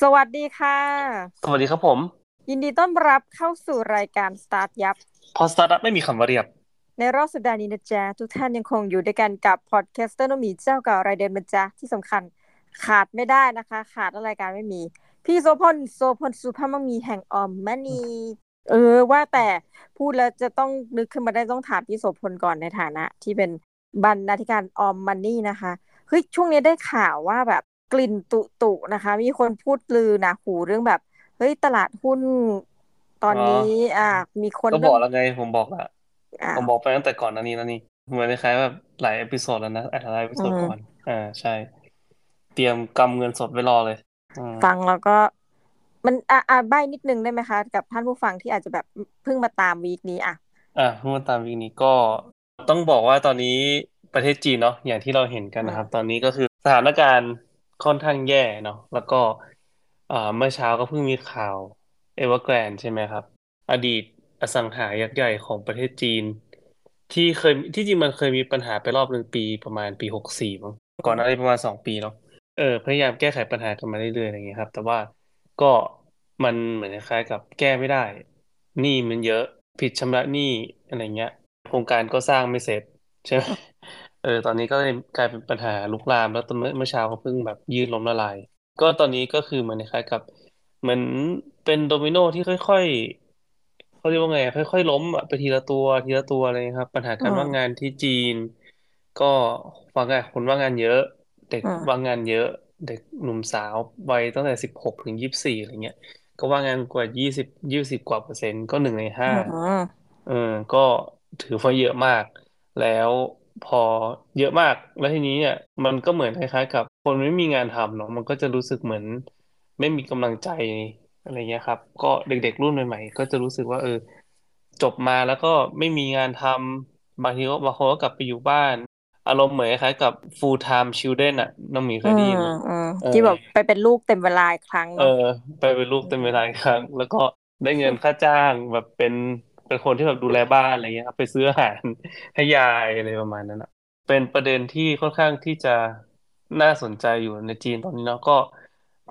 สวัสดีค่ะ สวัสดีครับผม ยินดีต้อนรับเข้าสู่รายการ StartYup พอสตาร์ทไม่มีคำว่าเรียบ ในรอบสัปดาห์นี้นะจ๊ะ ทุกท่านยังคงอยู่ด้วยกันกับ podcaster หมีเจ้าเก่ารายเดิมนะจ๊ะ ที่สำคัญขาดไม่ได้นะคะ ขาดรายการไม่มี พี่โสภณโสภณ ศุภมั่งมีแห่ง aomMONEY เออว่าแต่พูดแล้วจะต้องนึกขึ้นมาได้ต้องถามพี่โสภณก่อนในฐานะ ที่เป็นบรรณาธิการ aomMONEY นะคะเฮ้ยช่วงนี้ได้ข่าวว่าแบบ กลิ่นตุตุนะคะ มีคนพูดลือนะหูเรื่องแบบเฮ้ยตลาดหุ้นตอนนี้ อ่า มีคนก็บอกแล้วไงผมบอกละอ่าผมบอกไปตั้งแต่ก่อนหน้านี้แล้วนี่เหมือนคล้ายๆแบบหลาย episode แล้วนะอาจจะหลาย episode อืมก่อนอ่าใช่ เตรียมกำเงินสดไว้รอเลยอืมฟังแล้วก็มันอ่าอ่าใบนิดนึงได้ไหมคะ กับท่านผู้ฟังที่อาจจะแบบเพิ่งมาตาม week นี้อะอะเมื่อตาม week นี้ก็ต้องบอกว่าตอนนี้ประเทศจีนเนาะอย่างที่เราเห็นกันนะครับ ตอนนี้ก็คือสถานการณ์ ค่อนข้างแย่เนาะแล้วก็อ่าเมื่อเช้าก็เพิ่งมีข่าวเอเวอร์แกรนใช่ไหมครับ อดีตอสังหายักษ์ใหญ่ของประเทศจีน ที่เคยที่จริงมันเคยมีปัญหาไปรอบหนึ่งปีประมาณปีหกสี่มั้งก่อนหน้านี้ประมาณสองปีเนาะเออพยายามแก้ไขปัญหากันมาเรื่อยๆอะไรอย่างเงี้ยครับ แต่ว่าก็มันเหมือนคล้ายๆกับแก้ไม่ได้หนี้มันเยอะผิดชำระหนี้อะไรเงี้ยโครงการก็สร้างไม่เสร็จใช่ไหม เออตอนนี้ก็เลยกลายเป็นปัญหาลุกลามแล้วตอนเมื่อเมื่อเช้าเขาเพิ่งแบบยืดล้มละลาย ก็ตอนนี้ก็คือเหมือนคล้ายๆกับ เหมือนเป็นโดมิโนที่ค่อยๆเขาเรียกว่าไงอะค่อยๆล้มอะไปทีละตัวทีละตัวอะไรเลยครับ ปัญหาการอืมว่างงานที่จีน ก็ว่างงานคนว่างงานเยอะ เด็กอืมว่างงานเยอะ เด็กหนุ่มสาววัยตั้งแต่สิบหกถึงยี่สิบสี่อะไรเงี้ยก็ว่างงานกว่ายี่สิบยี่สิบกว่าเปอร์เซ็นต์ก็หนึ่งในห้าอืมเออก็ถือว่าเยอะมาก แล้ว พอเยอะมาก แล้วทีนี้เนี่ยมันก็เหมือนคล้ายๆ กับ คนไม่มีงานทำเนาะมันก็จะรู้สึกเหมือน ไม่มีกำลังใจอะไรเงี้ยครับ ก็เด็กๆรุ่นใหม่ๆก็จะรู้สึกว่า เออ จบมาแล้วก็ไม่มีงานทำบางทีก็บางคนก็กลับไปอยู่บ้าน อารมณ์เหมือนคล้ายๆกับ full time children อะน้องหมีเคอืยได้มยินไหมอืมเออที่แบบไปเป็นลูกเต็มเวลาอีกครั้ง เอเนาะอไปเป็นลูกเต็มเวลาอีกครั้ง แล้วก็ได้เงินค่าจ้างแบบเป็น เป็นคนที่แบบดูแลบ้านอะไรเงี้ยครับ ไปซื้ออาหารให้ยายอะไรประมาณนั้นอะเป็นประเด็นที่ค่อนข้างที่จะน่าสนใจอยู่ในจีนตอนนี้เนาะก็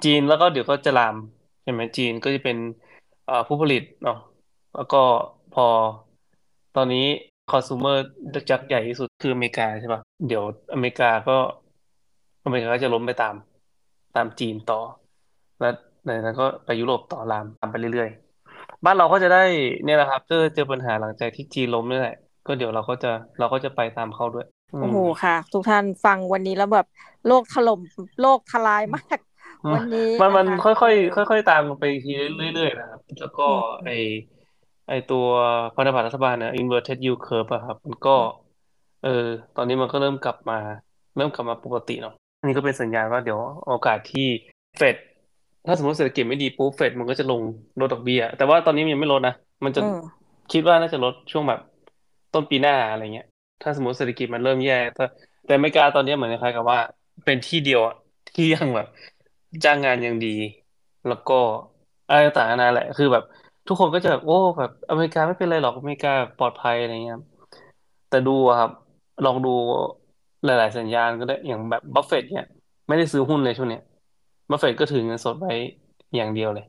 จีนแล้วก็เดี๋ยวก็จะลามใช่ไหมจีนก็จะเป็นผู้ผลิตเนาะแล้วก็พอตอนนี้คอน sumer ยักใหญ่ที่สุดคืออเมริกาใช่ปะเดี๋ยวอเมริกาก็อเมริกาก็จะล้มไปตามตามจีนต่อ แล้วในนั้นก็ไปยุโรปต่อลามตามไปเรื่อยๆ บ้านเราก็จะได้เนี่ยแหละครับเจอเจอปัญหาหลังจากที่จีนล้มนี่แหละก็เดี๋ยวเราก็จะเราก็จะไปตามเขาด้วยอืโอ้มโหค่ะ ทุกท่านฟังวันนี้แล้วแบบโลกถล่มโลกทลายมาก วันนี้มันมันนะคะค่อยเออๆค่อย ๆ ตามกันไปทีเรื่อยๆนะครับ แล้วก็อืมไอไอตัวพันธบัตรรัฐบาลเนี่ย inverted yield curve อะครับ มันก็ เออตอนนี้มันก็เริ่มกลับมา เริ่มกลับมาปกติเนาะอันนี้ก็เป็นสัญญาณว่าเดี๋ยวโอกาสที่เฟด ถ้าสมมติเศรษฐกิจไม่ดีปุ๊บเฟดมันก็จะลงลดดอกเบี้ย แต่ว่าตอนนี้มันยังไม่ลดนะ มันจะอืมคิดว่าน่าจะลดช่วงแบบต้นปีหน้าอะไรเงี้ย ถ้าสมมติเศรษฐกิจมันเริ่มแย่แต่แต่อเมริกาตอนนี้เหมือนคล้ายๆกับว่า เป็นที่เดียวอะที่ยังแบบจ้างงานยังดี แล้วก็อะไรต่างๆนานาแหละ คือแบบ ทุกคนก็จะแบบโอ้แบบอเมริกาไม่เป็นไรหรอกอเมริกาปลอดภัยอะไรเงี้ยแต่ดูอะครับ ลองดูหลาย ๆ สัญญาณก็ได้อย่างแบบบัฟเฟตเนี่ย ไม่ได้ซื้อหุ้นเลยช่วงเนี้ย บัฟเฟตก็ถือเงินสดไว้อย่างเดียวเลย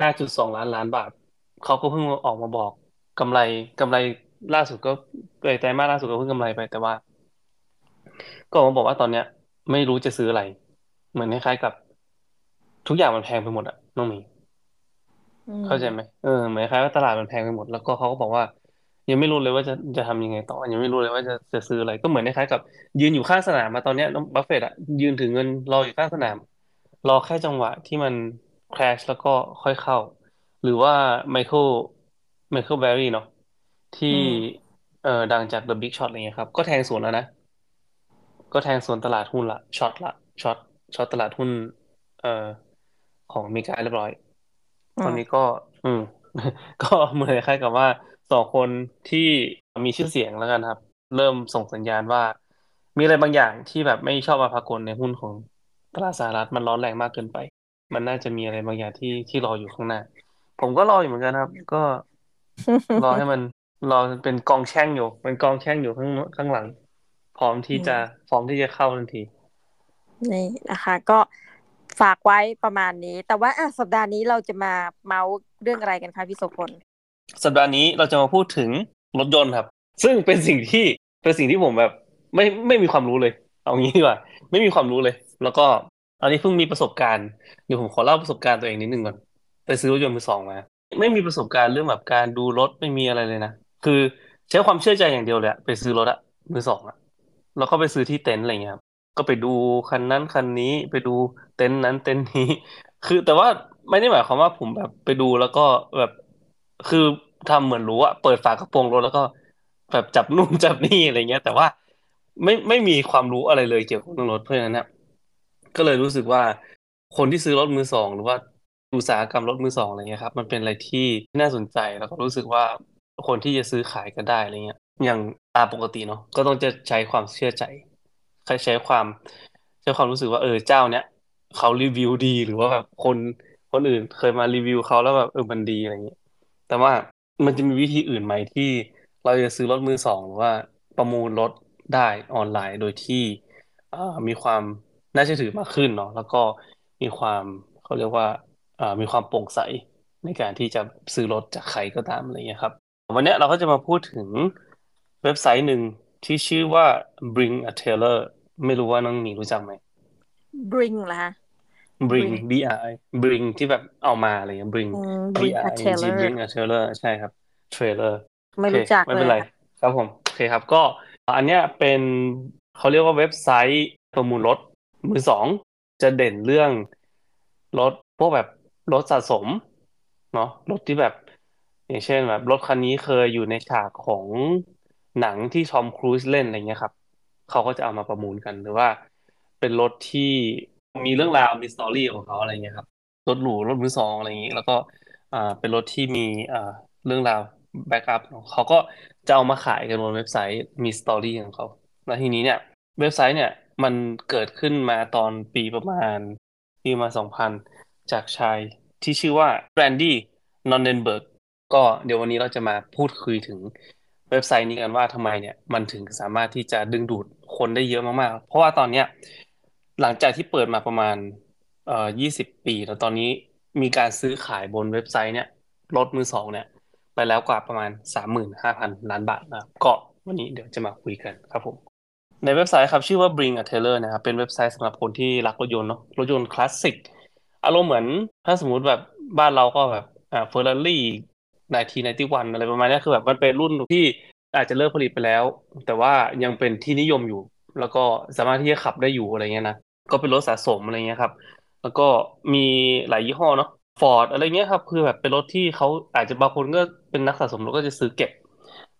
5.2 ล้านล้านบาท เขาก็เพิ่งออกมาบอกกำไรกำไรล่าสุดก็เอยไตรมาสล่าสุดก็เพิ่งกำไรไปแต่ว่า ก็ออกมาบอกว่าตอนเนี้ย ไม่รู้จะซื้ออะไร เหมือนคล้ายๆกับ ทุกอย่างมันแพงไปหมดอะน้องหมีอืมเข้าใจไหมเออเหมือนคล้ายๆว่าตลาดมันแพงไปหมด แล้วก็เขาก็บอกว่า ยังไม่รู้เลยว่าจะจะทำยังไงต่อ ยังไม่รู้เลยว่าจะจะซื้ออะไร ก็เหมือนคล้ายๆกับ ยืนอยู่ข้างสนามมาตอนเนี้ยน้องบัฟเฟตต์อะยืนถือเงินรออยู่ข้างสนาม รอแค่จังหวะที่มันค a ชแล้วก็ค่อยเข้า หรือว่าไมเคิลไมเคิลเบอร์รี่เนาะที่อืม เอ่อดังจาก The Big Short อะไรเงี้ยครับ ก็แทงสวนแล้วนะ ก็แทงสวนตลาดหุ้นละช็อตละช็อตช็อตตลาดหุ้น เอ่อของอเมริกาเรียบร้อย อืตอนม นี้ก็ อืม ก็เหมือนคล้ายกับว่าสองคนที่มีชื่อเสียงแล้วกันครับ เริ่มส่งสัญญาณว่า มีอะไรบางอย่างที่แบบไม่ชอบมาพากลในหุ้นของ ตลาดสหรัฐมันร้อนแรงมากเกินไป มันน่าจะมีอะไรบางอย่างที่ที่รออยู่ข้างหน้า ผมก็รออยู่เหมือนกันครับ ก็รอให้มันรอเป็นกองแช่งอยู่เป็นกองแช่งอยู่ข้างข้างหลัง พร้อมที่จะพร้อมที่จะเข้าทันทีนี่นะคะ ก็ฝากไว้ประมาณนี้ แต่ว่าอะสัปดาห์นี้เราจะมาเมาส์เรื่องอะไรกันคะพี่โสพลสัปดาห์นี้เราจะมาพูดถึงรถยนต์ครับ ซึ่งเป็นสิ่งที่เป็นสิ่งที่ผมแบบ ไม่ไม่มีความรู้เลย เอางี้ดีกว่า ไม่มีความรู้เลย แล้วก็อันนี้เพิ่งมีประสบการณ์เดี๋ยวผมขอเล่าประสบการณ์ตัวเองนิดนึงก่อนไปซื้อรถยนต์มือสองมาไม่มีประสบการณ์เรื่องแบบการดูรถไม่มีอะไรเลยนะคือใช้ความเชื่อใจอย่างเดียวเลยไปซื้อรถอะมือสองอะแล้วก็ไปซื้อที่เต็นท์อะไรเงี้ยครับก็ไปดูคันนั้นคันนี้ไปดูเต็นท์นั้นเต็นท์นี้ คือแต่ว่าไม่ได้หมายความว่าผมแบบไปดูแล้วก็แบบคือทำเหมือนรู้อะเปิดฝากระโปรงรถแล้วก็ แบบจับนู่นจับนี่อะไรเงี้ย แต่ว่าไม่ไม่มีความรู้อะไรเลยเกี่ยวกับเรื่องรถเพราะฉะนั้นนะ ก็เลยรู้สึกว่าคนที่ซื้อรถมือสองหรือว่าอุตสาหกรรมรถมือสองอะไรเงี้ยครับมันเป็นอะไรที่น่าสนใจแล้วก็รู้สึกว่าคนที่จะซื้อขายกันได้อะไรเงี้ย อย่างตาปกติเนาะก็ต้องจะใช้ความเชื่อใจใช้ความใช้ความรู้สึกว่าเออเจ้าเนี้ยเขารีวิวดีหรือว่าแบบคนคนอื่นเคยมารีวิวเขาแล้วแบบเออมันดีอะไรเงี้ยแต่ว่ามันจะมีวิธีอื่นไหมที่เราจะซื้อรถมือสองหรือว่าประมูลรถได้ออนไลน์โดยที่มีความ น่าเชื่อถือมากขึ้นเนาะแล้วก็มีความเขาเรียกว่ามีความโปร่งใสในการที่จะซื้อรถจากใครก็ตามอะไรเงี้ยครับ วันนี้เราก็จะมาพูดถึงเว็บไซต์หนึ่งที่ชื่อว่า Bring a Tailor ไม่รู้ว่าน้องหมีรู้จักไหม Bring เหรอคะ Bring B R I Bring ที่แบบเอามาอะไรเงี้ย Bring B Bring R a I N G Tailor Bring a Tailor ใช่ครับ Trailer ไม่รู้จักไม่เป็นไรครับผมโอเคครับก็อันเนี้ยเป็นเขาเรียกว่าเว็บไซต์ประมูลรถ มือสองจะเด่นเรื่องรถพวกแบบรถสะสมเนาะรถที่แบบ อย่างเช่นแบบรถคันนี้เคยอยู่ในฉากของหนังที่ทอมครูซเล่นอะไรเงี้ยครับเขาก็จะเอามาประมูลกันหรือว่า เป็นรถที่มีเรื่องราวมี story ของเขาอะไรเงี้ยครับรถหรูรถมือสองอะไรอย่างงี้ แล้วก็อ่าเป็นรถที่มีอ่าเรื่องราว backup เขาก็จะเอามาขายกันบนเว็บไซต์มี story ของเขาแล้วทีนี้เนี่ย เว็บไซต์เนี่ย มันเกิดขึ้นมาตอนปีประมาณปีมาสองพันจากชายที่ชื่อว่า Randy Nonnenberg ก็เดี๋ยววันนี้เราจะมาพูดคุยถึงเว็บไซต์นี้กันว่าทำไมเนี่ยมันถึงสามารถที่จะดึงดูดคนได้เยอะมากๆ เพราะว่าตอนเนี้ยหลังจากที่เปิดมาประมาณเอ่อยี่สิบปีแล้วตอนนี้มีการซื้อขายบนเว็บไซต์เนี่ยรถมือสองเนี่ยไปแล้วกว่าประมาณสามหมื่นห้าพันล้านบาทนะก็วันนี้เดี๋ยวจะมาคุยกันครับผม ในเว็บไซต์ครับชื่อว่า Bring a Trailer นะครับเป็นเว็บไซต์สำหรับคนที่รักรถยนต์เนาะรถยนต์คลาสสิกอารมณ์เหมือนถ้าสมมุติแบบบ้านเราก็แบบอ่าเฟอร์รารี่ ninety ninety one อะไรประมาณนี้คือแบบมันเป็นรุ่นที่อาจจะเลิกผลิตไปแล้ว แต่ว่ายังเป็นที่นิยมอยู่ แล้วก็สามารถที่จะขับได้อยู่อะไรเงี้ยนะก็เป็นรถสะสมอะไรเงี้ยครับ แล้วก็มีหลายยี่ห้อเนาะฟอร์ดอะไรเงี้ยครับคือแบบเป็นรถที่เขาอาจจะบางคนก็เป็นนักสะสมรถก็จะซื้อเก็บ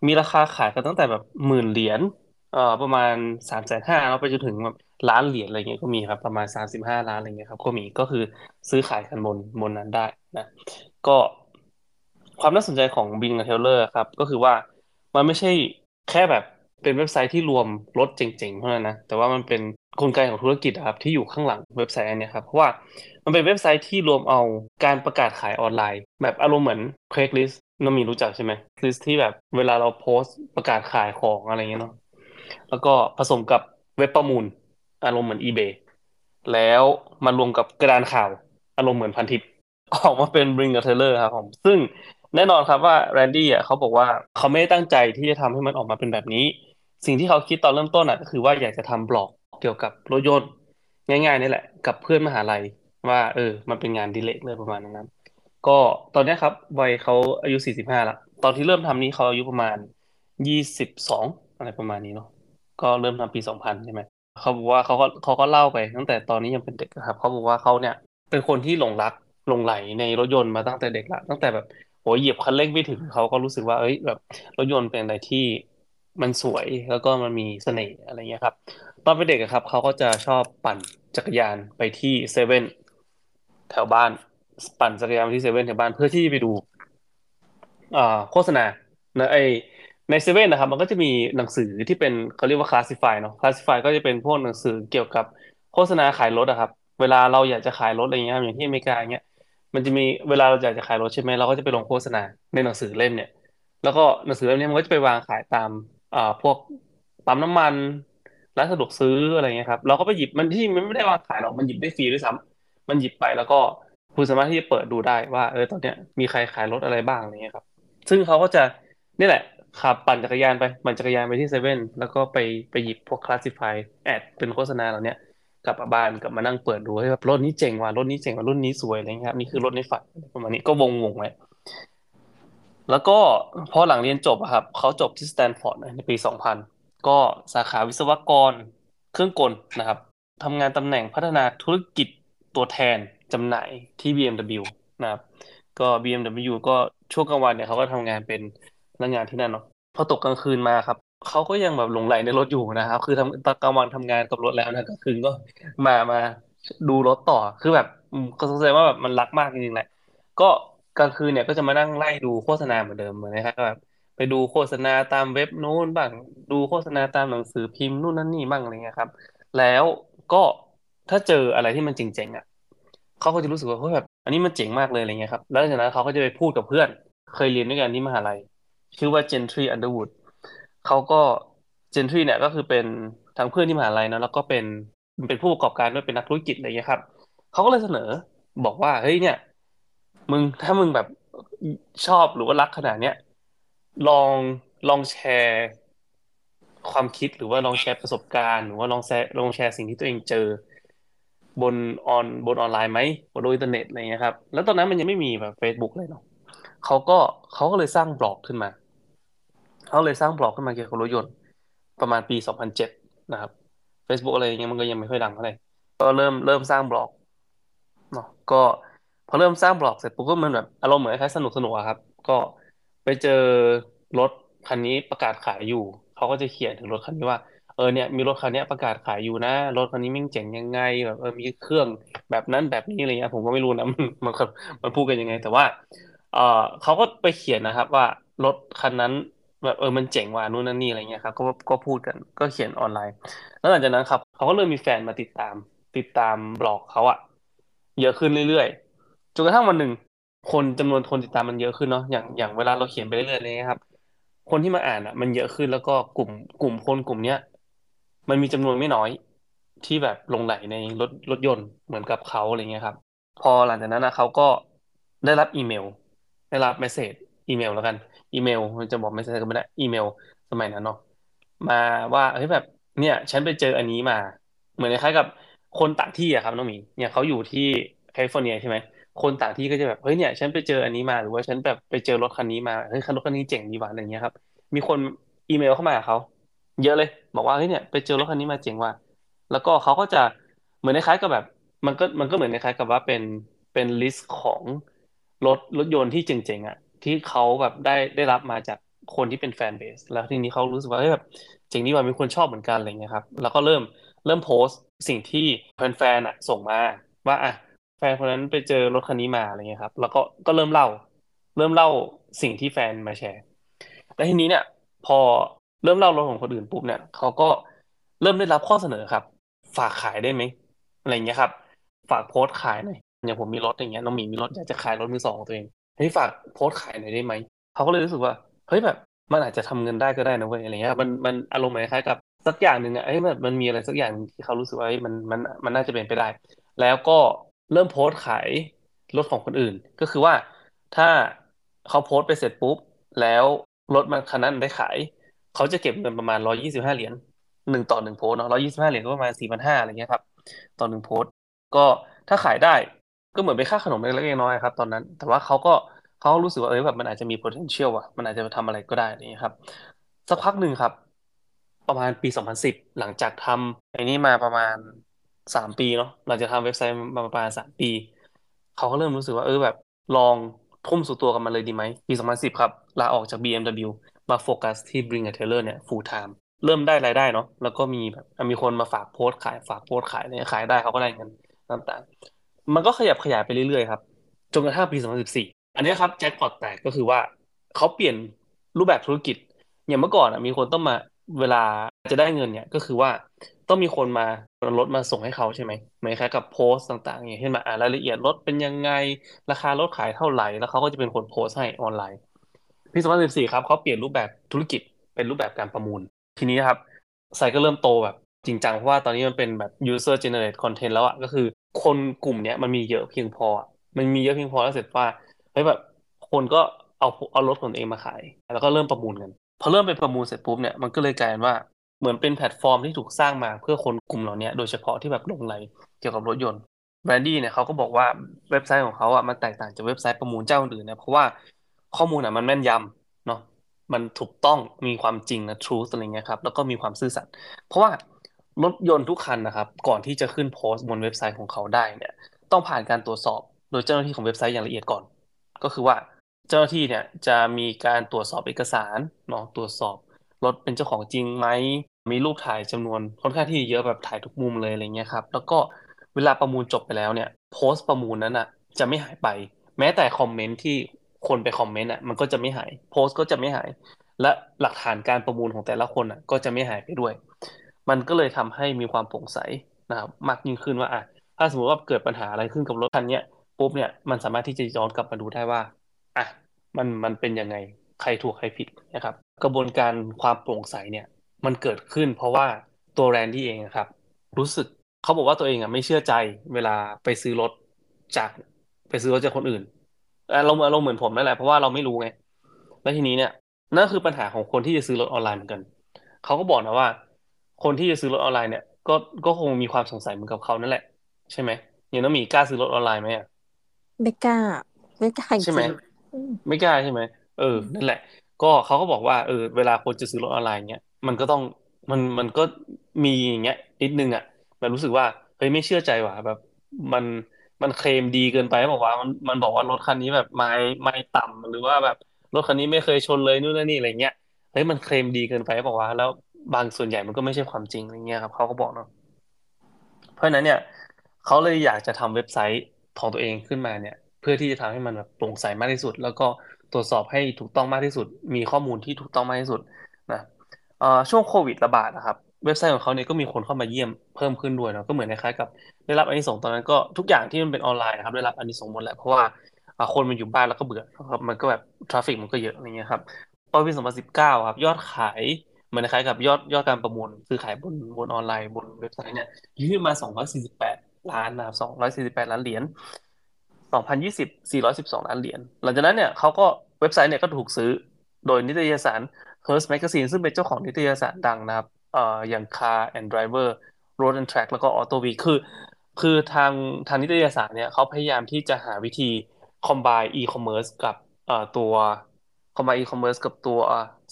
มีราคาขายกันตั้งแต่แบบหมื่นเหรียญ เอ่อประมาณสามแสนห้าแล้วไปจนถึงแบบล้านเหรียญอะไรเงี้ยก็มีครับ ประมาณสามสิบห้าล้านอะไรเงี้ยครับ ก็มีก็คือซื้อขายกันบนบนนั้นได้นะก็ความน่าสนใจของ Bing a Taylor ครับ ก็คือว่ามันไม่ใช่แค่แบบเป็นเว็บไซต์ที่รวมรถเจ๋งๆเท่านั้นนะแต่ว่ามันเป็นกลไกของธุรกิจครับที่อยู่ข้างหลังเว็บไซต์อันนี้ครับเพราะว่ามันเป็นเว็บไซต์ที่รวมเอาการประกาศขายออนไลน์ แบบอารมณ์เหมือน Craigslist น้องมีรู้จักใช่ไหม Craigslist ที่แบบเวลาเราโพสต์ประกาศขายของอะไรเงี้ยเนาะ แล้วก็ผสมกับเว็บประมูล อารมณ์เหมือน eBay แล้วมารวมกับกระดานข่าว อารมณ์เหมือนพันทิปออกมาเป็น Bring a Taylor ครับผม ซึ่งแน่นอนครับว่าแรนดี้อะเขาบอกว่าเขาไม่ได้ตั้งใจที่จะทำให้มันออกมาเป็นแบบนี้ สิ่งที่เขาคิดตอนเริ่มต้นอะก็คือว่าอยากจะทำบล็อกเกี่ยวกับรถยนต์ง่ายๆนี่แหละ กับเพื่อนมหาลัยว่า เออ มันเป็นงานดิเลกเลยประมาณนั้นก็ตอนนี้ครับวัยเขาอายุสี่สิบห้าละตอนที่เริ่มทำนี้เขาอายุประมาณยี่สิบสองอะไรประมาณนี้เนาะ ก็เริ่มทำปีสองพันใช่ไหมเขาบอกว่าเขาก็เขาก็เล่าไปตั้งแต่ตอนนี้ยังเป็นเด็กครับเขาบอกว่าเขาเนี่ย เป็นคนที่หลงรักหลงไหลในรถยนต์มาตั้งแต่เด็กละตั้งแต่แบบโหเหยียบคันเร่งไม่ถึงเขาก็รู้สึกว่าเอ้ยแบบรถยนต์เป็นอะไรที่มันสวยแล้วก็มันมีเสน่ห์อะไรเงี้ยครับ ตอนเป็นเด็กครับเขาก็จะชอบปั่นจักรยานไปที่เซเว่นแถวบ้าน ปั่นจักรยานไปที่เซเว่นแถวบ้านเพื่อที่จะไปดูอ่าโฆษณานะไอ ในเซเว่นนะครับ มันก็จะมีหนังสือที่เป็นเขาเรียกว่าคลาสสิฟายเนาะคลาสสิฟายก็จะเป็นพวกหนังสือเกี่ยวกับโฆษณาขายรถอะครับ เวลาเราอยากจะขายรถอะไรเงี้ยอย่างที่อเมริกาเงี้ยมันจะมีเวลาเราอยากจะขายรถใช่ไหมเราก็จะไปลงโฆษณาในหนังสือเล่มเนี่ย แล้วก็หนังสือเล่มนี้มันก็จะไปวางขายตามอ่าพวกปั๊มน้ำมันร้านสะดวกซื้ออะไรเงี้ยครับเราก็ไปหยิบมันที่มันไม่ได้วางขายหรอกมันหยิบได้ฟรีด้วยซ้มันหยิบไปแล้วก็คุณสามารถที่จะเปิดดูได้ว่าเออตอนเนี้ยมีใครขายรถอะไรบ้างอะไรเงี้ยครับ ซึ่งเขาก็จะนี่แหละ ขับปั่นจักรยานไปปั่นจักรยานไปที่เซเว่นแล้วก็ไปไปหยิบพวก classified ad เป็นโฆษณาเหล่านี้กลับมาบ้านกลับมานั่งเปิดดูให้แบบรถนี้เจ๋งว่ะรถนี้เจ๋งว่ะรุ่นนี้สวยอะไรเงี้ยครับนี่คือรถในฝันประมาณนี้ก็วงวงไว้แล้วก็พอหลังเรียนจบอะครับเขาจบที่สแตนฟอร์ดในปี2000ก็สาขาวิศวกรเครื่องกลนะครับทำงานตำแหน่งพัฒนาธุรกิจตัวแทนจำหน่ายที่ BMW นะครับก็ BMW ก็ช่วงกลางวันเนี่ยเขาก็ทำงานเป็น พนักงานที่นั่นเนาะพอตกกลางคืนมาครับเขาก็ยังแบบหลงใหลในรถอยู่นะครับ คือทำตอนกลางวันทำงานกับรถแล้วนะกลางคืนก็มามาดูรถต่อคือแบบก็สงสัยว่าแบบมันรักมากจริงๆแหละ ก็กลางคืนเนี่ยก็จะมานั่งไล่ดูโฆษณาเหมือนเดิมเหมือนนะครับแบบไปดูโฆษณาตามเว็บนู้นบ้างดูโฆษณาตามหนังสือพิมพ์นู่นนั่นนี่บ้างอะไรเงี้ยครับ แล้วก็ถ้าเจออะไรที่มันเจ๋งๆอะเขาก็จะรู้สึกว่าเฮ้ยแบบ อันนี้มันเจ๋งมากเลยอะไรเงี้ยครับแล้วจากนั้นเขาก็จะไปพูดกับเพื่อน เคยเรียนด้วยกันที่มหาลัย ชื่อว่า Gentry Underwood เขาก็ Gentry เนี่ยก็คือเป็นทั้งเพื่อนที่มหาลัยเนาะแล้วก็เป็นเป็นผู้ประกอบการด้วยเป็นนักธุรกิจอะไรเงี้ยครับเขาก็เลยเสนอบอกว่าเฮ้ยเนี่ย มึงถ้ามึงแบบชอบหรือว่ารักขนาดเนี้ยลองลองแชร์ความคิดหรือว่าลองแชร์ประสบการณ์ หรือว่าลองแชร์ลองแชร์สิ่งที่ตัวเองเจอ บนออนบนออนไลน์ไหมบนอินเทอร์เน็ตอะไรเงี้ยครับ แล้วตอนนั้นมันยังไม่มีแบบ Facebook เลยเนาะเขาก็เขาก็เลยสร้างบล็อกขึ้นมา เขาเลยสร้างบล็อกขึ้นมาเกี่ยวกับรถยนต์ประมาณปี 2007 นะครับ Facebook อะไรอย่างเงี้ยมันก็ยังไม่ค่อยดังเท่าไหร่ก็เริ่มเริ่มสร้างบล็อกเนาะก็พอเริ่มสร้างบล็อกเสร็จปุ๊บก็มันแบบอารมณ์เหมือนคล้ายสนุกสนุกอะครับ ก็ไปเจอรถคันนี้ประกาศขายอยู่เขาก็จะเขียนถึงรถคันนี้ว่าเออเนี่ยมีรถคันนี้ประกาศขายอยู่นะ รถคันนี้มิ่งเจ๋งยังไงแบบเออมีเครื่องแบบนั้นแบบนี้อะไรเงี้ยผมก็ไม่รู้นะมันมันมันพูดกันยังไง แต่ว่า เออเขาก็ไปเขียนนะครับ ว่ารถคันนั้น แบบเออมันเจ๋งว่ะนู่นนั่นนี่อะไรเงี้ยครับก็ก็พูดกันก็เขียนออนไลน์ แล้วหลังจากนั้นครับเขาก็เริ่มมีแฟนมาติดตาม ติดตามบล็อกเขาอะเยอะขึ้นเรื่อยๆจนกระทั่งวันหนึ่งคนจำนวนคนติดตามมันเยอะขึ้นเนาะอย่างอย่างเวลาเราเขียนไปเรื่อยๆเลยครับ คนที่มาอ่านอะมันเยอะขึ้นแล้วก็กลุ่มกลุ่มคนกลุ่มเนี้ยมันมีจำนวนไม่น้อยที่แบบหลงใหลในรถรถยนต์เหมือนกับเขาอะไรเงี้ยครับ พอหลังจากนั้นนะเขาก็ได้รับอีเมล ได้รับ message อีเมลแล้วกัน อีเมลมันจะบอก message ก็ไม่ได้อีเมลสมัยนั้นเนาะมาว่าเฮ้ยแบบเนี่ย ฉันไปเจออันนี้มา เหมือนคล้ายกับคนต่างที่อะครับน้องหมีเนี่ยเขาอยู่ที่แคลิฟอร์เนียใช่ไหมคนต่างที่ก็จะแบบเฮ้ยเนี่ย ฉันไปเจออันนี้มาหรือว่าฉันแบบไปเจอรถคันนี้มาเฮ้ยคันรถคันนี้เจ๋งดีว่ะอะไรเงี้ยครับ มีคนอีเมลเข้ามาหาเขาเยอะเลย บอกว่าเฮ้ยเนี่ยไปเจอรถคันนี้มาเจ๋งว่ะแล้วก็เขาก็จะเหมือนคล้ายกับแบบ มันก็มันก็เหมือนคล้ายกับว่าเป็นเป็น list ของรถรถยนต์ที่เจ๋งๆอะ ที่เขาแบบได้ได้รับมาจากคนที่เป็นแฟนเบส แล้วทีนี้เขารู้สึกว่าเฮ้ยแบบเจ๋งดีว่ะมีคนชอบเหมือนกันอะไรเงี้ยครับ แล้วก็เริ่มเริ่มโพสต์สิ่งที่แฟนๆอะส่งมาว่าอะแฟนคนนั้นไปเจอรถคันนี้มาอะไรเงี้ยครับ แล้วก็ก็เริ่มเล่า เริ่มเล่าสิ่งที่แฟนมาแชร์แล้วทีนี้เนี่ย พอเริ่มเล่ารถของคนอื่นปุ๊บเนี่ยเขาก็เริ่มได้รับข้อเสนอครับ ฝากขายได้ไหมอะไรเงี้ยครับ ฝากโพสต์ขายหน่อยอย่างผมมีรถอย่างเงี้ยน้องหมีมีรถอยากจะขายรถมือสองของตัวเอง เฮ้ยฝากโพสต์ขายหน่อยได้ไหมเขาก็เลยรู้สึกว่าเฮ้ยแบบมันอาจจะทำเงินได้ก็ได้นะเว้ยอะไรเงี้ยมันมันอารมณ์คล้ายกับสักอย่างหนึ่งอะเอ้ยมันมันมีอะไรสักอย่างที่เขารู้สึกว่ามันมันมันน่าจะเป็นไปได้ แล้วก็เริ่มโพสต์ขายรถของคนอื่น ก็คือว่าถ้าเขาโพสต์ไปเสร็จปุ๊บ แล้วรถมันคันนั้นได้ขาย เขาจะเก็บเงินประมาณร้อยี่สิบห้าเหรียญหนึ่งต่อหนึ่งโพสเนาะร้อยี่สิบห้าเหรียญก็ประมาณสี่พันห้าอะไรเงี้ยครับ ต่อหนึ่งโพสก็ถ้าขายได้ ก็เหมือนไปค่าขนมเล็กๆน้อยๆครับ ตอนนั้น แต่ว่าเขาก็เขารู้สึกว่าเออแบบมันอาจจะมี potential อะมันอาจจะทำอะไรก็ได้นี่ครับ สักพักหนึ่งครับ ประมาณปีสองพันสิบหลังจากทำไอ้นี้มาประมาณสามปีเนาะหลังจากทำเว็บไซต์มาประมาณสามปีเขาก็เริ่มรู้สึกว่าเออแบบลองทุ่มสุดตัวกันมาเลยดีไหมปีสองพันสิบครับลาออกจาก BMW มาโฟกัสที่ Bring a Taylor เนี่ย full time เริ่มได้รายได้เนาะแล้วก็มีแบบมีคนมาฝากโพสต์ขายฝากโพสต์ขายเนี่ยขายได้เขาก็ได้เงินต่างๆ มันก็ขยับขยายไปเรื่อยๆครับจนกระทั่งปีสองพันสิบสี่อันนี้ครับแจ็คพอตแตกก็คือว่าเขาเปลี่ยนรูปแบบธุรกิจ อย่างเมื่อก่อนอมีคนต้องมาเวลาจะได้เงินเนี่ยก็คือว่าต้องมีคนมารถมาส่งให้เขาใช่ไหมเหมือนคล้ายกับโพสต์ต่างๆอย่างเช่นมาอ่านรายละเอียดรถเป็นยังไง ราคารถขายเท่าไหร่แล้วเขาก็จะเป็นคนโพสต์ให้ออนไลน์ปี2014ครับเขาเปลี่ยนรูปแบบธุรกิจเป็นรูปแบบการประมูล ทีนี้ครับ site ก็เริ่มโตแบบจริงจังเพราะว่าตอนนี้มันเป็นแบบ user generate content แล้วอะก็คือ คนกลุ่มเนี้ยมันมีเยอะเพียงพอ มันมีเยอะเพียงพอแล้วเสร็จว่าเฮ้ยแบบคนก็เอาเอารถของตัวเองมาขาย แล้วก็เริ่มประมูลกัน พอเริ่มเป็นประมูลเสร็จปุ๊บเนี่ยมันก็เลยกลายเป็นว่าเหมือนเป็นแพลตฟอร์มที่ถูกสร้างมาเพื่อคนกลุ่มเหล่านี้โดยเฉพาะที่แบบหลงใหลเกี่ยวกับรถยนต์แรนดี้เนี่ยเขาก็บอกว่าเว็บไซต์ของเขาอะมันแตกต่างจากเว็บไซต์ประมูลเจ้าอื่นเนี่ยเพราะว่าข้อมูลอะมันแม่นยำเนาะมันถูกต้องมีความจริงนะ truth อะไรเงี้ยครับแล้วก็มีความซื่อสัตย์เพราะว่า รถยนต์ทุกคันนะครับ ก่อนที่จะขึ้นโพสต์บนเว็บไซต์ของเขาได้เนี่ย ต้องผ่านการตรวจสอบโดยเจ้าหน้าที่ของเว็บไซต์อย่างละเอียดก่อน ก็คือว่าเจ้าหน้าที่เนี่ยจะมีการตรวจสอบเอกสารเนาะตรวจสอบรถเป็นเจ้าของจริงไหมมีรูปถ่ายจำนวนค่อนข้างที่เยอะแบบถ่ายทุกมุมเลยอะไรเงี้ยครับ แล้วก็เวลาประมูลจบไปแล้วเนี่ย โพสต์ประมูลนั้นอะ จะไม่หายไป แม้แต่คอมเมนต์ที่คนไปคอมเมนต์อะมันก็จะไม่หาย โพสต์ก็จะไม่หาย และหลักฐานการประมูลของแต่ละคนอะ ก็จะไม่หายไปด้วย มันก็เลยทำให้มีความโปร่งใสนะครับมากยิ่งขึ้นว่าอะถ้าสมมติว่าเกิดปัญหาอะไรขึ้นกับรถคันนี้ปุ๊บเนี่ยมันสามารถที่จะย้อนกลับมาดูได้ว่าอะมันมันเป็นยังไงใครถูกใครผิดนะครับ กระบวนการความโปร่งใสเนี่ยมันเกิดขึ้น เพราะว่าตัวแรนดี้เองครับ รู้สึกเขาบอกว่าตัวเองอะไม่เชื่อใจเวลาไปซื้อรถจากไปซื้อรถจากคนอื่นเราเราเหมือนผมนั่นแหละเพราะว่าเราไม่รู้ไงแล้วทีนี้เนี่ยนั่นคือปัญหาของคนที่จะซื้อรถออนไลน์เหมือนกันเขาก็บอกนะว่า คนที่จะซื้อรถออนไลน์เนี่ยก็ก็คงมีความสงสัยเหมือนกับเขานั่นแหละ ใช่ไหมอย่างน้องหมีกล้าซื้อรถออนไลน์ไหมอะไม่กล้าไม่กล้าจใช่ไหมริงไม่กล้าใช่ไหมเออนั่นแหละ ก็เขาก็บอกว่าเออเวลาคนจะซื้อรถออนไลน์เนี่ยมันก็ต้องมันมันก็มีอย่างเงี้ยนิดนึงอะแบบรู้สึกว่าเฮ้ยไม่เชื่อใจว่ะแบบมันมันเคลมดีเกินไปบอกว่ามันมันบอกว่ารถคันนี้แบบไม่ไม่ต่ำหรือว่าแบบรถคันนี้ไม่เคยชนเลยนู่นนั่นนี่อะไรเงี้ยเฮ้ยมันเคลมดีเกินไปบอกว่า แล้ว บางส่วนใหญ่มันก็ไม่ใช่ความจริงอะไรเงี้ยครับเขาก็บอกเนาะเพราะฉะนั้นเนี่ยเขาเลยอยากจะทำเว็บไซต์ของตัวเองขึ้นมาเนี่ย เพื่อที่จะทำให้มันแบบโปร่งใสมากที่สุด แล้วก็ตรวจสอบให้ถูกต้องมากที่สุด มีข้อมูลที่ถูกต้องมากที่สุดนะเออช่วงโควิดระบาดนะครับเว็บไซต์ของเขาเนี่ยก็มีคนเข้ามาเยี่ยมเพิ่มขึ้นด้วยเนาะก็เหมือนคล้ายๆกับได้รับอานิสงส์ตอนนั้นก็ทุกอย่างที่มันเป็นออนไลน์นะครับได้รับอานิสงส์หมดแหละเพราะว่าคนมันอยู่บ้านแล้วก็เบื่อครับมันก็แบบ traffic มันก็เยอะอะไรเงี้ยครับพอปี2019 ครับ ยอดขาย มือนคล้ายกับยอดยอดการประมูลซื้อขายบนบนออนไลน์บนเว็บไซต์เนี่ยอยู่ที่มา248ล้านนะครับ248ล้านเหรียญ2020 412ล้านเหรียญหลังจากนั้นเนี่ยเขาก็เว็บไซต์เนี่ยก็ถูกซื้อโดยนิตยสาร Hearst Magazine ซึ่งเป็นเจ้าของนิตยสารดังนะครับเอ่ออย่าง Car and Driver Road and Track แล้วก็ Auto Week คือ คือทางทางนิตยสารเนี่ยเขาพยายามที่จะหาวิธี combine e-commerce กับเอ่อตัว combine e-commerce กับตัว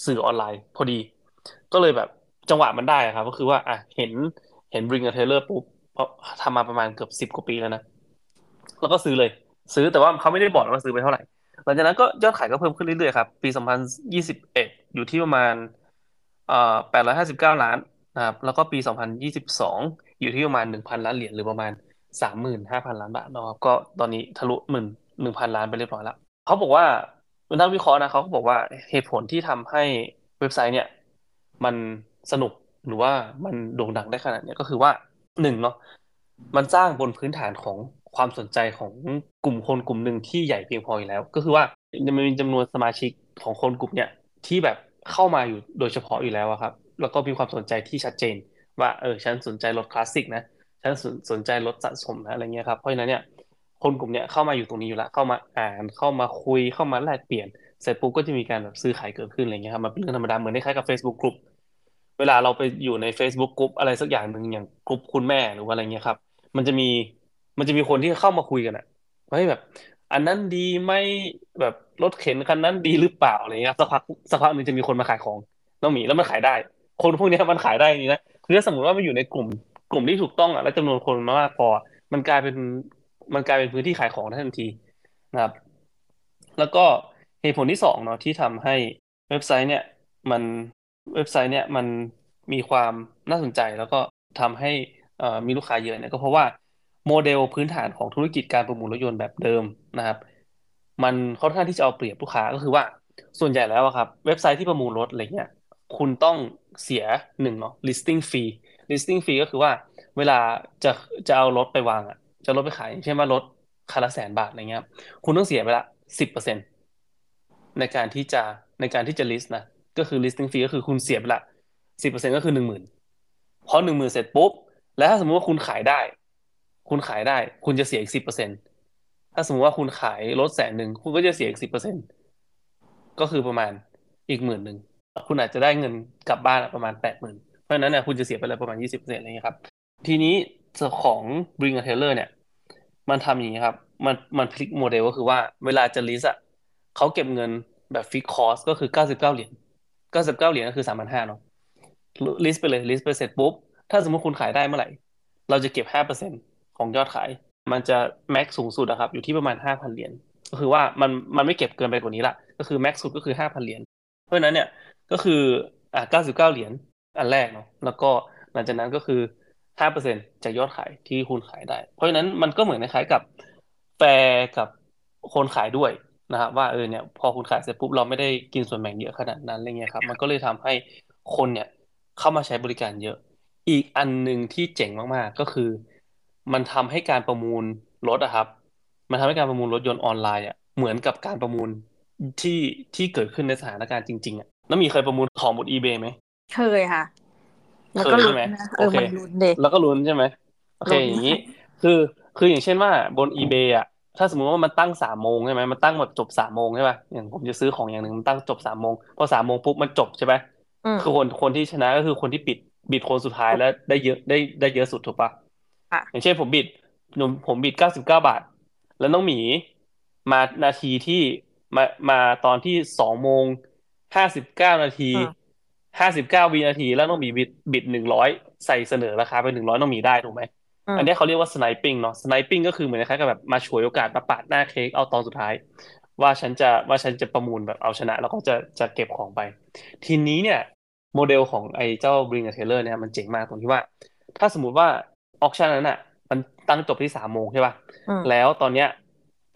สื่อออนไลน์พอดี ก็เลยแบบจังหวะมันได้ครับ ก็คือว่าอะเห็นเห็น Bring a Taylor ปุ๊บเพราะทำมาประมาณเกือบสิบกว่าปีแล้วนะ แล้วก็ซื้อเลย ซื้อแต่ว่าเขาไม่ได้บอกว่าซื้อไปเท่าไหร่ หลังจากนั้นก็ยอดขายก็เพิ่มขึ้นเรื่อยๆครับ ปี2021อยู่ที่ประมาณเอ่อ859ล้านนะครับ แล้วก็ปี2022องอยู่ที่ประมาณ1,000ล้านเหรียญหรือประมาณ35,000ล้านบาทนะครับ ก็ตอนนี้ทะลุหมื่น1,000ล้านไปเรียบร้อยแล้ว เขาบอกว่านักวิเคราะห์นะเขาบอกว่าเหตุผลที่ทำให้เว็บไซต์เนี่ย มันสนุกหรือว่ามันโด่งดังได้ขนาดนี้ก็คือว่าหนึ่งเนาะมันสร้างบนพื้นฐานของความสนใจของกลุ่มคนกลุ่มหนึ่งที่ใหญ่เพียงพออยู่แล้ว ก็คือว่ามันมีจำนวนสมาชิกของคนกลุ่มเนี่ยที่แบบเข้ามาอยู่โดยเฉพาะอยู่แล้วครับ แล้วก็มีความสนใจที่ชัดเจน ว่าเออฉันสนใจรถคลาสสิกนะฉันสนใจรถสะสมนะอะไรเงี้ยครับเพราะฉะนั้นเนี่ยคนกลุ่มเนี้ยเข้ามาอยู่ตรงนี้อยู่แล้วเข้ามาอ่านเข้ามาคุยเข้ามาแลกเปลี่ยนเสร็จปุ๊บก็จะมีการแบบซื้อขายเกิดขึ้นอะไรเงี้ยครับมันเป็นเรื่องธรรมดาเหมือนคล้ายกับ Facebook กลุ่ม เวลาเราไปอยู่ใน Facebook กลุ่มอะไรสักอย่างหนึ่งอย่างกลุ่มคุณแม่หรือว่าอะไรเงี้ยครับ มันจะมีมันจะมีคนที่เข้ามาคุยกันอะว่าแบบ อันนั้นดีไหมแบบรถเข็นคันนั้นดีหรือเปล่าอะไรเงี้ยสักพักสักพักหนึ่งจะมีคนมาขายของน้องหมีแล้วมันขายได้ คนพวกนี้มันขายได้นี่นะคือถ้าสมมติว่ามันอยู่ในกลุ่ม กลุ่มที่ถูกต้องอะและจำนวนคนมากพอมันกลายเป็นมันกลายเป็นพื้นที่ขายของทันทีนะครับ แล้วก็เหตุผลที่สองเนาะที่ทำให้เว็บไซต์เนี่ย มัน เว็บไซต์เนี่ยมันมีความน่าสนใจแล้วก็ทำให้มีลูกค้าเยอะเนี่ยก็เพราะว่าโมเดลพื้นฐานของธุรกิจการประมูลรถยนต์แบบเดิมนะครับ มันค่อนข้างที่จะเอาเปรียบลูกค้าก็คือว่าส่วนใหญ่แล้วครับ เว็บไซต์ที่ประมูลรถอะไรเงี้ยคุณต้องเสียหนึ่งเนาะ listing fee listing fee ก็คือว่าเวลาจะจะเอารถไปวางอะ จะรถไปขายเช่นว่ารถคันละแสนบาทอะไรเงี้ยคุณต้องเสียไปละสิบเปอร์เซ็นต์ในการที่จะในการที่จะ list นะ ก็คือ listing fee ก็คือคุณเสียไปละสิบเปอร์เซ็นต์ก็คือหนึ่งหมื่นพอหนึ่งหมื่นเสร็จปุ๊บ แล้วถ้าสมมติว่าคุณขายได้ คุณขายได้ คุณจะเสียอีกสิบเปอร์เซ็นถ้าสมมติว่าคุณขายรถแสนหนึ่งคุณก็จะเสียอีกสิบเปอร์เซ็นก็คือประมาณอีกหมื่นหนึ่งคุณอาจจะได้เงินกลับบ้านประมาณแปดหมื่นเพราะฉะนั้นเนี่ยคุณจะเสียไปเลยประมาณยี่สิบเปอร์เซ็นต์อะไรเงี้ยครับ ทีนี้ของ Bring a Trailer เนี่ย มันทำอย่างนี้ครับ มันมันพลิกโมเดลก็คือว่าเวลาจะ list อะเขาเก็บเงินแบบ fixed cost ก็คือเก้าสิบเก้าเหรียญ เก้าสิบเก้าเหรียญก็คือสามพันห้าเนาะlist ไปเลย list ไปเสร็จปุ๊บ ถ้าสมมติคุณขายได้เมื่อไหร่ เราจะเก็บห้าเปอร์เซ็นของยอดขาย มันจะ max สูงสุดนะครับ อยู่ที่ประมาณห้าพันเหรียญก็คือว่ามันมันไม่เก็บเกินไปกว่านี้ละก็คือ max สุดก็คือห้าพันเหรียญเพราะฉะนั้นเนี่ยก็คืออ่าเก้าสิบเก้าเหรียญอันแรกเนาะแล้วก็หลังจากนั้นก็คือห้าเปอร์เซ็นจากยอดขายที่คุณขายได้ เพราะฉะนั้นมันก็เหมือนคล้ายๆกับแฟร์กับคนขายด้วย นะครับว่าเออเนี่ยพอคุณขายเสร็จปุ๊บเราไม่ได้กินส่วนแบ่งเยอะขนาดนั้นอะไรเงี้ยครับมันก็เลยทำให้คนเนี่ยเข้ามาใช้บริการเยอะ อีกอันหนึ่งที่เจ๋งมากๆก็คือ มันทำให้การประมูลรถอะครับ มันทำให้การประมูลรถยนต์ออนไลน์อะเหมือนกับการประมูลที่ที่เกิดขึ้นในสถานการณ์จริงๆอะแล้วมีเคยประมูลของบนอีเบย์ไหมเคยค่ะแล้วเคก็ยลุ้ใช่นไหมนะเอโออเคมันลุ้นเด็กแล้วก็ลุ้นใช่ไหมโอเคลุ้นอย่างนี้ คือคืออย่างเช่นว่าบน eBay อะ ถ้าสมมติว่ามันตั้งสามโมงใช่ไหมมันตั้งแบบจบสามโมงใช่ป่ะอย่างผมจะซื้อของอย่างหนึ่งมันตั้งจบสามโมงพอสามโมงปุ๊บมันจบใช่ไหมอืมคือคนคนที่ชนะก็คือคนที่บิดบิดคนสุดท้ายแล้วได้เยอะได้ได้เยอะสุดถูกปะค่ะอย่างเช่นผมบิดผมผมบิดเก้าสิบเก้าบาท แล้วน้องหมีมานาทีที่มามาตอนที่สองโมงห้าสิบเก้านาทีอืมห้าสิบเก้าวินาที แล้วน้องหมีบิดบิดหนึ่งร้อยใส่เสนอราคาไปหนึ่งร้อยน้องหมีได้ถูกไหม อืมอันนี้เขาเรียกว่าสไนปิ้งเนาะสไนปิ้งก็คือเหมือนคล้ายๆกับแบบมาฉวยโอกาสมาปาดหน้าเค้กเอาตอนสุดท้าย ว่าฉันจะว่าฉันจะประมูลแบบเอาชนะ แล้วก็จะจะเก็บของไป ทีนี้เนี่ย โมเดลของไอ้เจ้า Bring a Trailer เนี่ยมันเจ๋งมากตรงที่ว่า ถ้าสมมุติว่า auction นั้นอะ มันตั้งจบที่สามโมงใช่ป่ะอืมแล้วตอนเนี้ย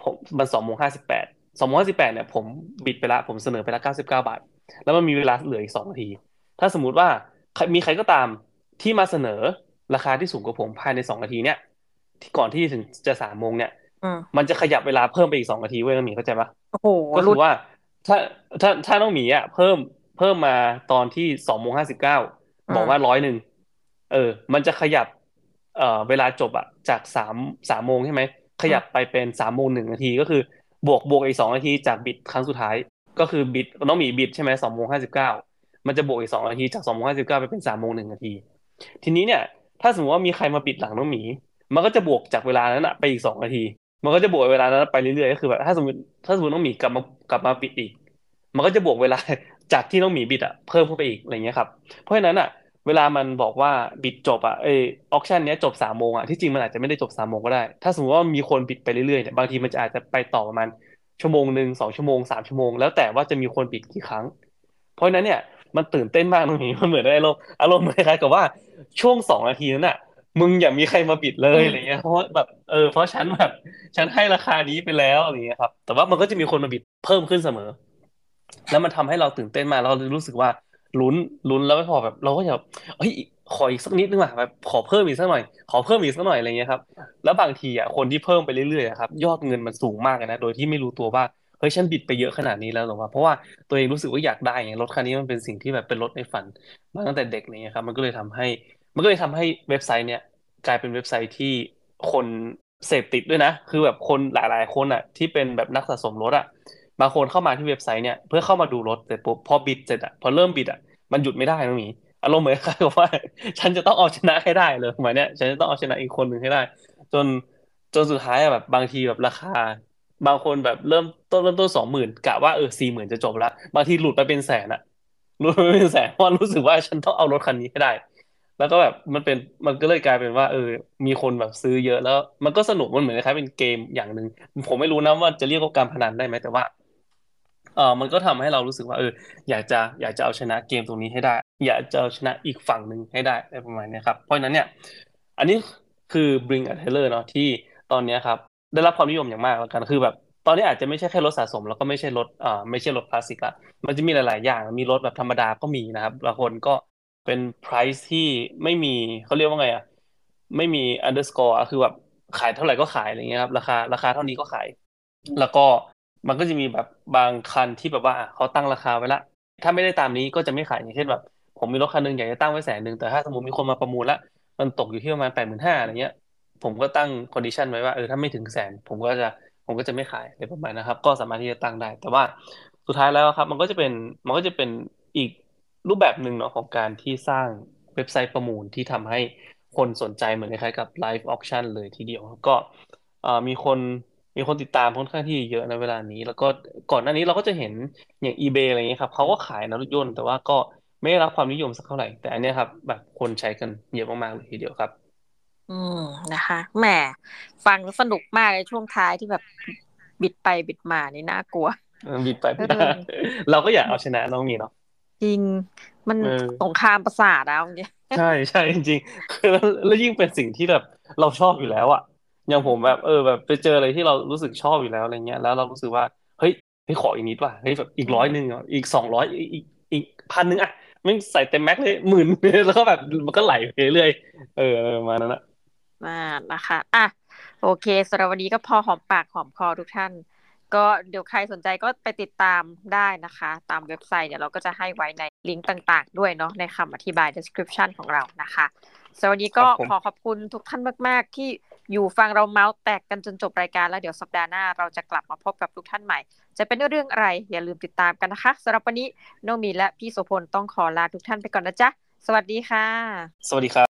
ผมมันสองโมงห้าสิบแปดสองโมงห้าสิบแปดเนี่ยผม bid ไปละผมเสนอไปละเก้าสิบเก้าบาท แล้วมันมีเวลาเหลืออีกสองนาที ถ้าสมมุติว่าใครมีใครก็ตามที่มาเสนอ ราคาที่สูงกว่าผมภายในสองนาทีเนี่ยที่ก่อนที่ถึงจะสามโมงเนี่ยอืมมันจะขยับเวลาเพิ่มไปอีกสองนาทีเว้ยน้องหมีเข้าใจปะโอ้โหก็ลุ้คืนอว่า ถ้าถ้าถ้าน้องหมีอะเพิ่มเพิ่มมาตอนที่สองโมงห้าสิบเก้าบอกว่าร้อยหนึ่งเออ มันจะขยับ เอ่อเวลาจบอะจากสามสามโมงใช่ไหมขยับไปเป็นสามโมงหนึ่งนาทีก็คือบวกบวกอีกสองนาทีจากบิดครั้งสุดท้าย ก็คือบิดน้องหมีบิดใช่ไหมสองโมงห้าสิบเก้ามันจะบวกอีกสองนาทีจากสองโมงห้าสิบเก้าไปเป็นสามโมงหนึ่งนาที ทีนี้เนี่ย ถ้าสมมติว่ามีใครมา bid หลังน้องหมี มันก็จะบวกจากเวลานั้นอะไปอีกสองนาที มันก็จะบวกเวลานั้นไปเรื่อยๆก็คือแบบถ้าสมมติถ้าสมมติน้องหมีกลับมากลับมา bid อีก มันก็จะบวกเวลาจากที่น้องหมี bid อะเพิ่มเข้าไปอีกอะไรเงี้ยครับเพราะฉะนั้นอะเวลามันบอกว่า bid จบอะเออ auction เนี้ยจบสามโมงอะที่จริงมันอาจจะไม่ได้จบสามโมงก็ได้ ถ้าสมมติว่ามีคน bid ไปเรื่อยๆเนี่ยบางทีมันจะอาจจะไปต่อประมาณชั่วโมงหนึ่งสองชั่วโมงสามชั่วโมงแล้วแต่ว่าจะมีคน bid กี่ครั้ง เพราะฉะนั้นเนี่ย มันตื่นเต้นมากตรงนี้มันเหมือนได้อารมณ์อารมณ์คล้ายๆกับว่าช่วงสองนาทีนั้นน่ะ มึงอย่ามีใครมาบิดเลยอะไรเงี้ย เพราะว่าแบบเออเพราะฉันแบบ ฉันให้ราคานี้ไปแล้วอะไรเงี้ยครับ แต่ว่ามันก็จะมีคนมาบิดเพิ่มขึ้นเสมอ แล้วมันทำให้เราตื่นเต้นมากเรารู้สึกว่าลุ้นลุ้นแล้วไม่พอแบบ เราก็จะแบบเฮ้ยขออีกสักนิดนึงว่ะแบบขอเพิ่มอีกสักหน่อย ขอเพิ่มอีกสักหน่อยอะไรเงี้ยครับ แล้วบางทีอะคนที่เพิ่มไปเรื่อยๆอะครับยอดเงินมันสูงมากเลยนะโดยที่ไม่รู้ตัวว่า เฮ้ยฉันบิดไปเยอะขนาดนี้แล้วหรอวะเพราะว่าตัวเองรู้สึกว่าอยากได้ไงรถคันนี้มันเป็นสิ่งที่แบบเป็นรถในฝันมาตั้งแต่เด็กเนี่ยครับมันก็เลยทำให้ มันก็เลยทำให้เว็บไซต์เนี่ยกลายเป็นเว็บไซต์ที่คนเสพติดด้วยนะ คือแบบคนหลาย ๆ คนอะที่เป็นแบบนักสะสมรถอะบางคนเข้ามาที่เว็บไซต์เนี่ยเพื่อเข้ามาดูรถเสร็จปุ๊บพอบิดเสร็จอะพอเริ่มบิดอะมันหยุดไม่ได้นะหมีอารมณ์เหมือนกับว่า ฉันจะต้องเอาชนะให้ได้เลยหมายเนี่ยฉันจะต้องเอาชนะอีกคนหนึ่งให้ได้ จนจนสุดท้ายอะแบบบางทีแบบราคา บางคนแบบเริ่มต้นเริ่มต้นสองหมื่นกะว่าเออสี่หมื่นจะจบแล้วบางทีหลุดไปเป็นแสนอะหลุดไปเป็นแสนเพราะรู้สึกว่าฉันต้องเอารถคันนี้ให้ได้ แล้วก็แบบมันเป็นมันก็เลยกลายเป็นว่า เออ มีคนแบบซื้อเยอะแล้ว มันก็สนุกมันเหมือนคล้ายเป็นเกมอย่างหนึ่งผมไม่รู้นะว่าจะเรียกว่าการพนันได้ไหมแต่ว่าเออมันก็ทำให้เรารู้สึกว่าเออ อยากจะอยากจะเอาชนะเกมตรงนี้ให้ได้ อยากจะเอาชนะอีกฝั่งหนึ่งให้ได้อะไรประมาณนี้ครับ เพราะฉะนั้นเนี่ย อันนี้คือ Bring a Taylor เนาะที่ตอนเนี้ยครับ ได้รับความนิยมอย่างมากแล้วกันคือแบบ ตอนนี้อาจจะไม่ใช่แค่รถสะสม แล้วก็ไม่ใช่รถอ่าไม่ใช่รถคลาสสิกละมันจะมีหลาย ๆ อย่างมีรถแบบธรรมดาก็มีนะครับบางคนก็เป็น price ที่ไม่มีเขาเรียกว่าไงอะไม่มี underscore อะคือแบบขายเท่าไหร่ก็ขายอะไรเงี้ยครับราคาราคาเท่านี้ก็ขาย แล้วก็มันก็จะมีแบบบางคันที่แบบว่าเขาตั้งราคาไว้ละ ถ้าไม่ได้ตามนี้ก็จะไม่ขายอย่างเช่นแบบ ผมมีรถคันหนึ่งอยากจะตั้งไว้แสนหนึ่งแต่ถ้าสมมติมีคนมาประมูลละมันตกอยู่ที่ประมาณแปดหมื่นห้าอะไรเงี้ย ผมก็ตั้ง condition ไว้ว่าเออถ้าไม่ถึงแสน ผมก็จะผมก็จะไม่ขายอะไรประมาณนะครับ ก็สามารถที่จะตั้งได้ แต่ว่าสุดท้ายแล้วครับ มันก็จะเป็นมันก็จะเป็นอีกรูปแบบหนึ่งเนาะของการที่สร้างเว็บไซต์ประมูลที่ทำให้คนสนใจเหมือนคล้ายๆกับไลฟ์ออ c ชั่นเลยทีเดียวก็มีคนมีคนติดตามค่อนข้างที่เยอะในเวลานี้ แล้วก็ก่อนหน้านี้เราก็จะเห็นอย่าง eBay อะไรเงี้ยครับเขาก็ขายนะรถยนต์แต่ว่าก็ไม่ได้รับความนิยมสักเท่าไหร่ แต่อันนี้ครับแบบคนใช้กันเยอะมากๆเลยทีเดียวครับ อืมนะคะแหมฟังสนุกมากในช่วงท้ายที่แบบบิดไปบิดมานี่น่ากลัวบิดไปบิดมาเราก็อยากเอาชนะน้องมีเนาะจริงมันสงครามประสาทแล้วจริงใช่ใช่จริงๆคือแล้วยิ่งเป็นสิ่งที่แบบเราชอบอยู่แล้วอะอย่างผมแบบเออแบบไปเจออะไรที่เรารู้สึกชอบอยู่แล้วอะไรเงี้ยแล้วเรารู้สึกว่าเฮ้ยเฮ้ยขออีกนิดว่ะเฮ้ยแบบอีกร้อยหนึ่งอะอีกสองร้อยอีกอีกพันหนึ่งอะมันใส่เต็มแม็กเลยหมื่นแล้วก็แบบมันก็ไหลไปเรื่อยเออประมาณนั้นอะ อ่านะคะอะโอเคสำหรับวันนี้ก็พอหอมปากหอมคอทุกท่าน ก็เดี๋ยวใครสนใจก็ไปติดตามได้นะคะ ตามเว็บไซต์เดี๋ยวเราก็จะให้ไว้ในลิงก์ต่างๆ ด้วยเนาะในคำอธิบาย description ของเรานะคะสวัสดีก็ขอขอบคุณทุกท่านมาก ๆ ที่อยู่ฟังเราเมาส์แตกกันจนจบรายการแล้วเดี๋ยวสัปดาห์หน้าเราจะกลับมาพบกับทุกท่านใหม่ จะเป็นเรื่องอะไรอย่าลืมติดตามกันนะคะสำหรับวันนี้โนมีและพี่โสพลต้องขอลาทุกท่านไปก่อนนะจ๊ะ สวัสดีค่ะ สวัสดีครับ